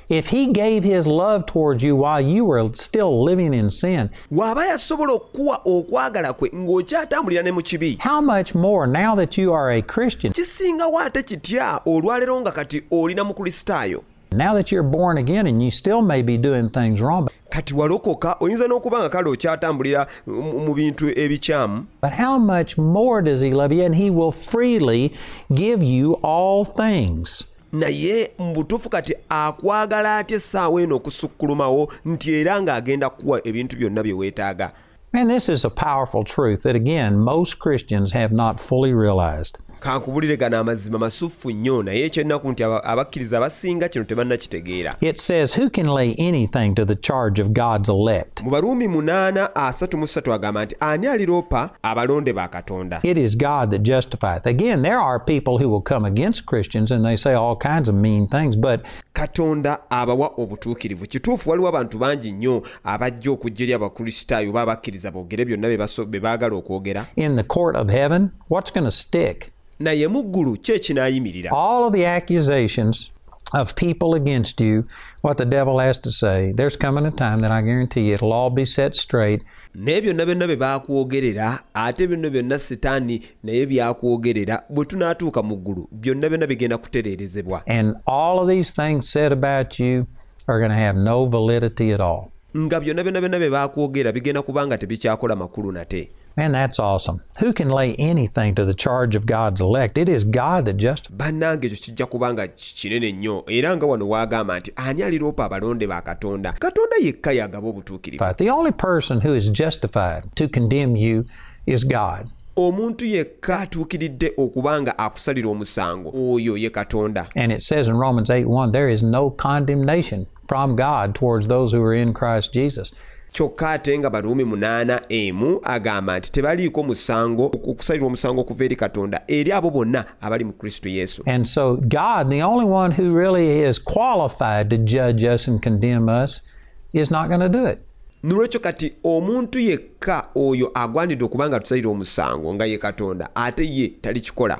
If He gave His love towards you while you were still living in sin, bw'aba yasobola okukuwa okwagala kwe ng'okyatambulira ne mu kibi. how much more now that you are a Christian, kisingawo ate kitya olwaleero nga kati olina mu kristaayo now that you're born again and you still may be doing things wrong, kati walokoka oyinza n'okuba nga kale okyatambulira mu bintu ebikyamu but how much more does He love you? And He will freely give you all things. naye mu butuufu kati akwagala atya essaawa eno okusukkulumawo nti era ng'agenda kukuwa ebintu byonna bye weetaaga Man, this is a powerful truth that, again, most Christians have not fully realized. Kankubulire gano amazima masufu nnyo naye ekyennaku nti aba- abakkiriza abasinga kino tebannakitegeera It says, Who can lay anything to the charge of God's elect? mu baruumi munaana asatu mu ssatu agamba nti ani aliroopa abalonde ba katonda It is God that justifieth. Again, there are people who will come against Christians and they say all kinds of mean things, but katonda abawa obutuukirivu kituufu waliwo abantu bangi nnyo abajja okujja eri abakristaayo oba abakkiriza boogere byonna bye baagala okwogera in the court of heaven, what's going to stick? Naye mu ggulu ki ekinaayimirira All of the accusations of people against you, what the devil has to say, there's coming a time that I guarantee you it'll all be set straight. naye byonna byonna bye baakwogerera ate byonna byonna sitaani naye byakwogerera bwe tunaatuuka mu ggulu byonna byonna bigenda kutereerezebwa And all of these things said about you are going to have no validity at all. nga byonna byonna byonna bye baakwogera bigenda kuba nga tebikyakola makulu nate Man, that's awesome. Who can lay anything to the charge of God's elect? It is God that justifies. bannange ekyo kijja kuba kinene nnyo era nga wano waagamba nti ani aliroopa abalonde ba katonda katonda yekka yagaba obutuukirivu The only person who is justified to condemn you is God. omuntu yekka atuukiridde okuba nga akusalira omusango oyo ye katonda And it says in Romans 8 1, there is no condemnation from God towards those who are in Christ Jesus. Kyokka ate nga baruumi munaana emu agamba nti tebaliiko musango okusalira omusango okuva eri katonda eri abo bonna abali mu kristo yesu And so, God, the only one who really is qualified to judge us and condemn us, is not going to do it. nolwekyo kati omuntu yekka oyo agwanidde okuba nga tusalira omusango nga ye katonda ate ye talikikola.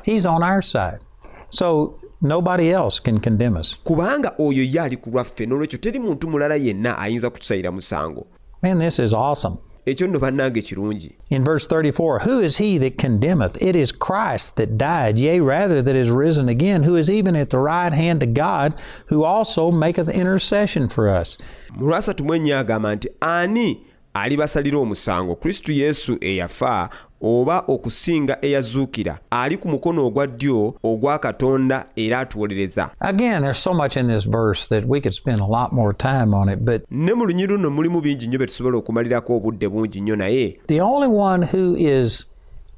So, nobody else can condemn us. kubanga oyo ye ali ku lwaffe n'olwekyo teri muntu mulala yenna ayinza kutusalira musango Man, this is awesome. ekyo nno bannange kirungi In verse 34, who is he that condemneth? It is Christ that died, yea, rather that is risen again, who is even at the right hand of God, who also maketh intercession for us. mu lwasatu mu ennya agamba nti ani alibasalira omusango kristo yesu eyafa oba okusinga eyazuukira ali ku mukono ogwa ddyo ogwa katonda era atuwolereza. Ne mu lunyi luno mulimu bingi nnyo bye tusobola okumalirako obudde bungi nnyo naye.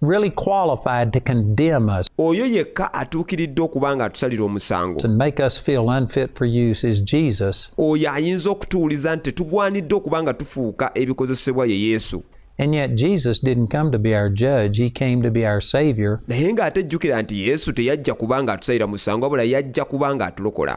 really qualified to condemn us oyo yekka atuukiridde okuba nga atusalira omusango. and make us feel unfit for use is Jesus. oyo ayinza okutuwuliza nti tetugwanidde okuba nga tufuuka ebikozesebwa ye yesu And yet, Jesus didn't come to be our judge, He came to be our Savior. naye ng'ate jjukira nti yesu teyajja kuba nga musango wabula yajja kuba nga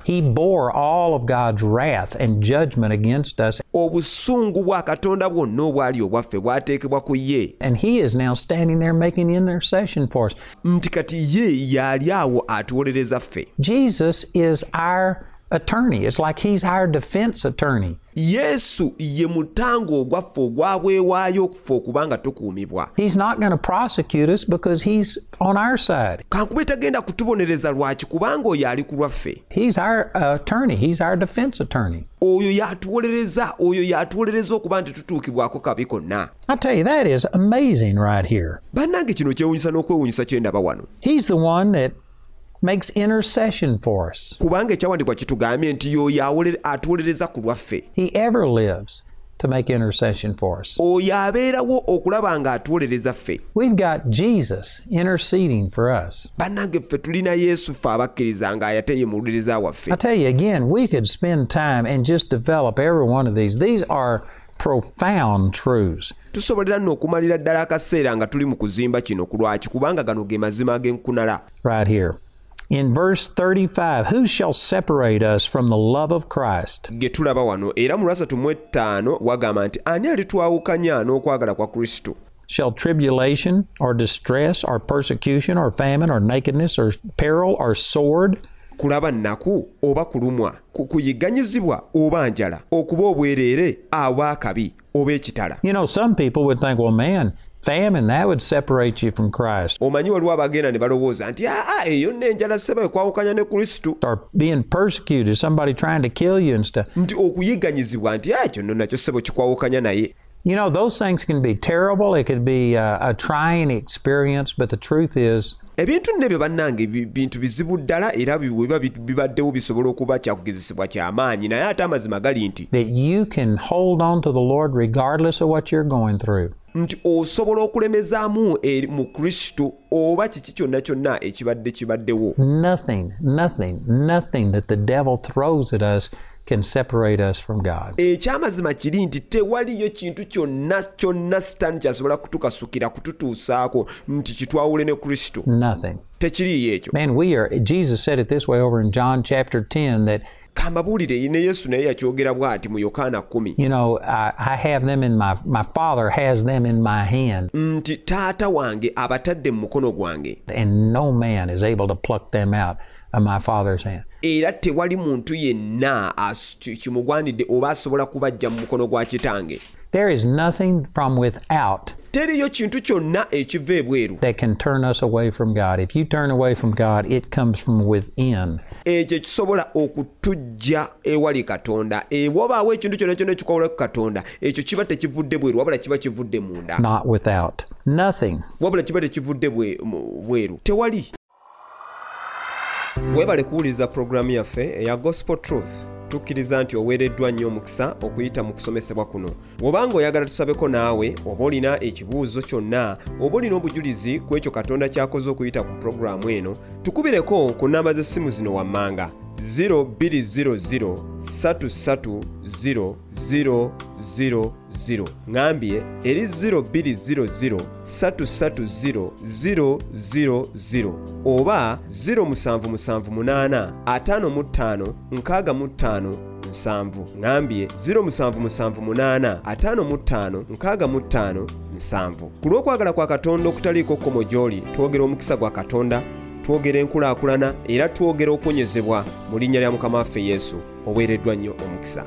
He bore all of God's wrath and judgment against us, obusungu bwa katonda bwonna obwali obwaffe bwateekebwa ku ye. And He is now standing there making intercession for us. nti kati ye yali awo atuwolereza ffe. Jesus is our attorney. It's like He's our defense attorney. yesu ye mutango ogwaffe ogwabwewaayo okufa okuba nga tukuumibwa He's not going to prosecute us because He's on our side. kankuba tagenda kutubonereza lwaki kubanga oyo ali ku lwaffe He's our uh, attorney, He's our defense attorney. oyo yatuwolereza oyo yatuwolereza okuba nti tutuukibwako kabi konna I tell you, that is amazing right here. bannange kino kyewuunyisa n'okwewuunyisa kye ndaba wano He's the one that makes intercession for us. kubanga kitugambye nti y'oyo atuwolereza ku lwaffe He ever lives to make intercession for us. oyo abeerawo okulaba nga ffe We've got Jesus interceding for us. bannange ffe tulina yesu ffe abakkiriza ng'ayate ye muwuliriza waffe I tell you again, we could spend time and just develop every one of these. These are profound truths. tusobolera nno okumalira ddala akaseera nga tuli mu kuzimba kino ku lwaki kubanga gano ge mazima ag'enkunala right here. In verse 35, who shall separate us from the love of Christ? ge tulaba wano era mu lwasatu mu etaano wagamba nti ani alitwawukanya n'okwagala kwa kristo Shall tribulation or distress or persecution or famine or nakedness or peril or sword? kulaba nnaku oba kulumwa ku- kuyigganyizibwa oba njala okuba obwereere aba akabi oba ekitala You know, some people would think, well, man, famine, that would separate you from Christ. omanyi waliwo abagenda ne balowooza nti aa eyo n'enjala seba ekwawukanya ne kristo Or being persecuted, somebody trying to kill you and stuff. nti okuyigganyizibwa nti ah, ekyo nno nakyo sebo kikwawukanya naye You know, those things can be terrible. It could be a, a trying experience, but the truth is, ebintu nno ebyo bannange bintu bizibu ddala era biba bibaddewo bisobola okuba kyakugezesebwa kyamaanyi naye ate amazima gali nti that you can hold on to the Lord regardless of what you're going through. Nti osobola okulemezaamu mu kristo oba kiki kyonna kyonna ekibadde kibaddewo? Nothing, nothing, nothing that the devil throws at us can separate us from God. ekyamazima kiri nti tewaliyo kintu kyonna kyonna sitaani kyasobola kutukasukira kututuusaako nti kitwawule ne kristo. Nothing. tekiriiyo ekyo. Man, we are, Jesus said it this way over in John chapter 10 that, kambabuulire ne yesu naye yakyogera bw'ati mu yokaana 1 you know, I, I have them in my, my Father has them in my hand, nti taata wange abatadde mu mukono gwange. And no man is able to pluck them out of my Father's hand. era tewali muntu yenna kimugwanidde oba asobola kubajja mu mukono gwa kitange There is nothing from without teriyo kintu kyonna ekiva ebweru that can turn us away from God. If you turn away from God, it comes from within. ekyo ekisobola okutujja ewali katonda ewabaawo ekintu kyonna kyonna ekikawula ku katonda ekyo kiba tekivudde bweru wabula kiba kivudde munda not without. Nothing. wabula kiba tekivudde bweru tewali weebale kuwuliriza pulogulaamu yaffe eya gospel truth tukkiriza nti oweereddwa nnyo omukisa okuyita mu kusomesebwa kuno. Bw'obanga oyagala tusabeko naawe oba olina ekibuuzo kyonna oba olina obujulizi ku ekyo katonda ky'akoze okuyita ku pulogulaamu eno tukubireko ku namba z'essimu zino wammanga. 0200 ŋambye eri 0200 oba 0778 55 65 nsanvu. Ŋambye 0778 55 65 nsanvu. Ku lw'okwagala kwa katonda okutaliiko kkomo gy'oli twogera omukisa gwa katonda twogera enkulaakulana era twogera okuwonyezebwa mu linnya lya mukama waffe yesu oweereddwa nnyo omukisa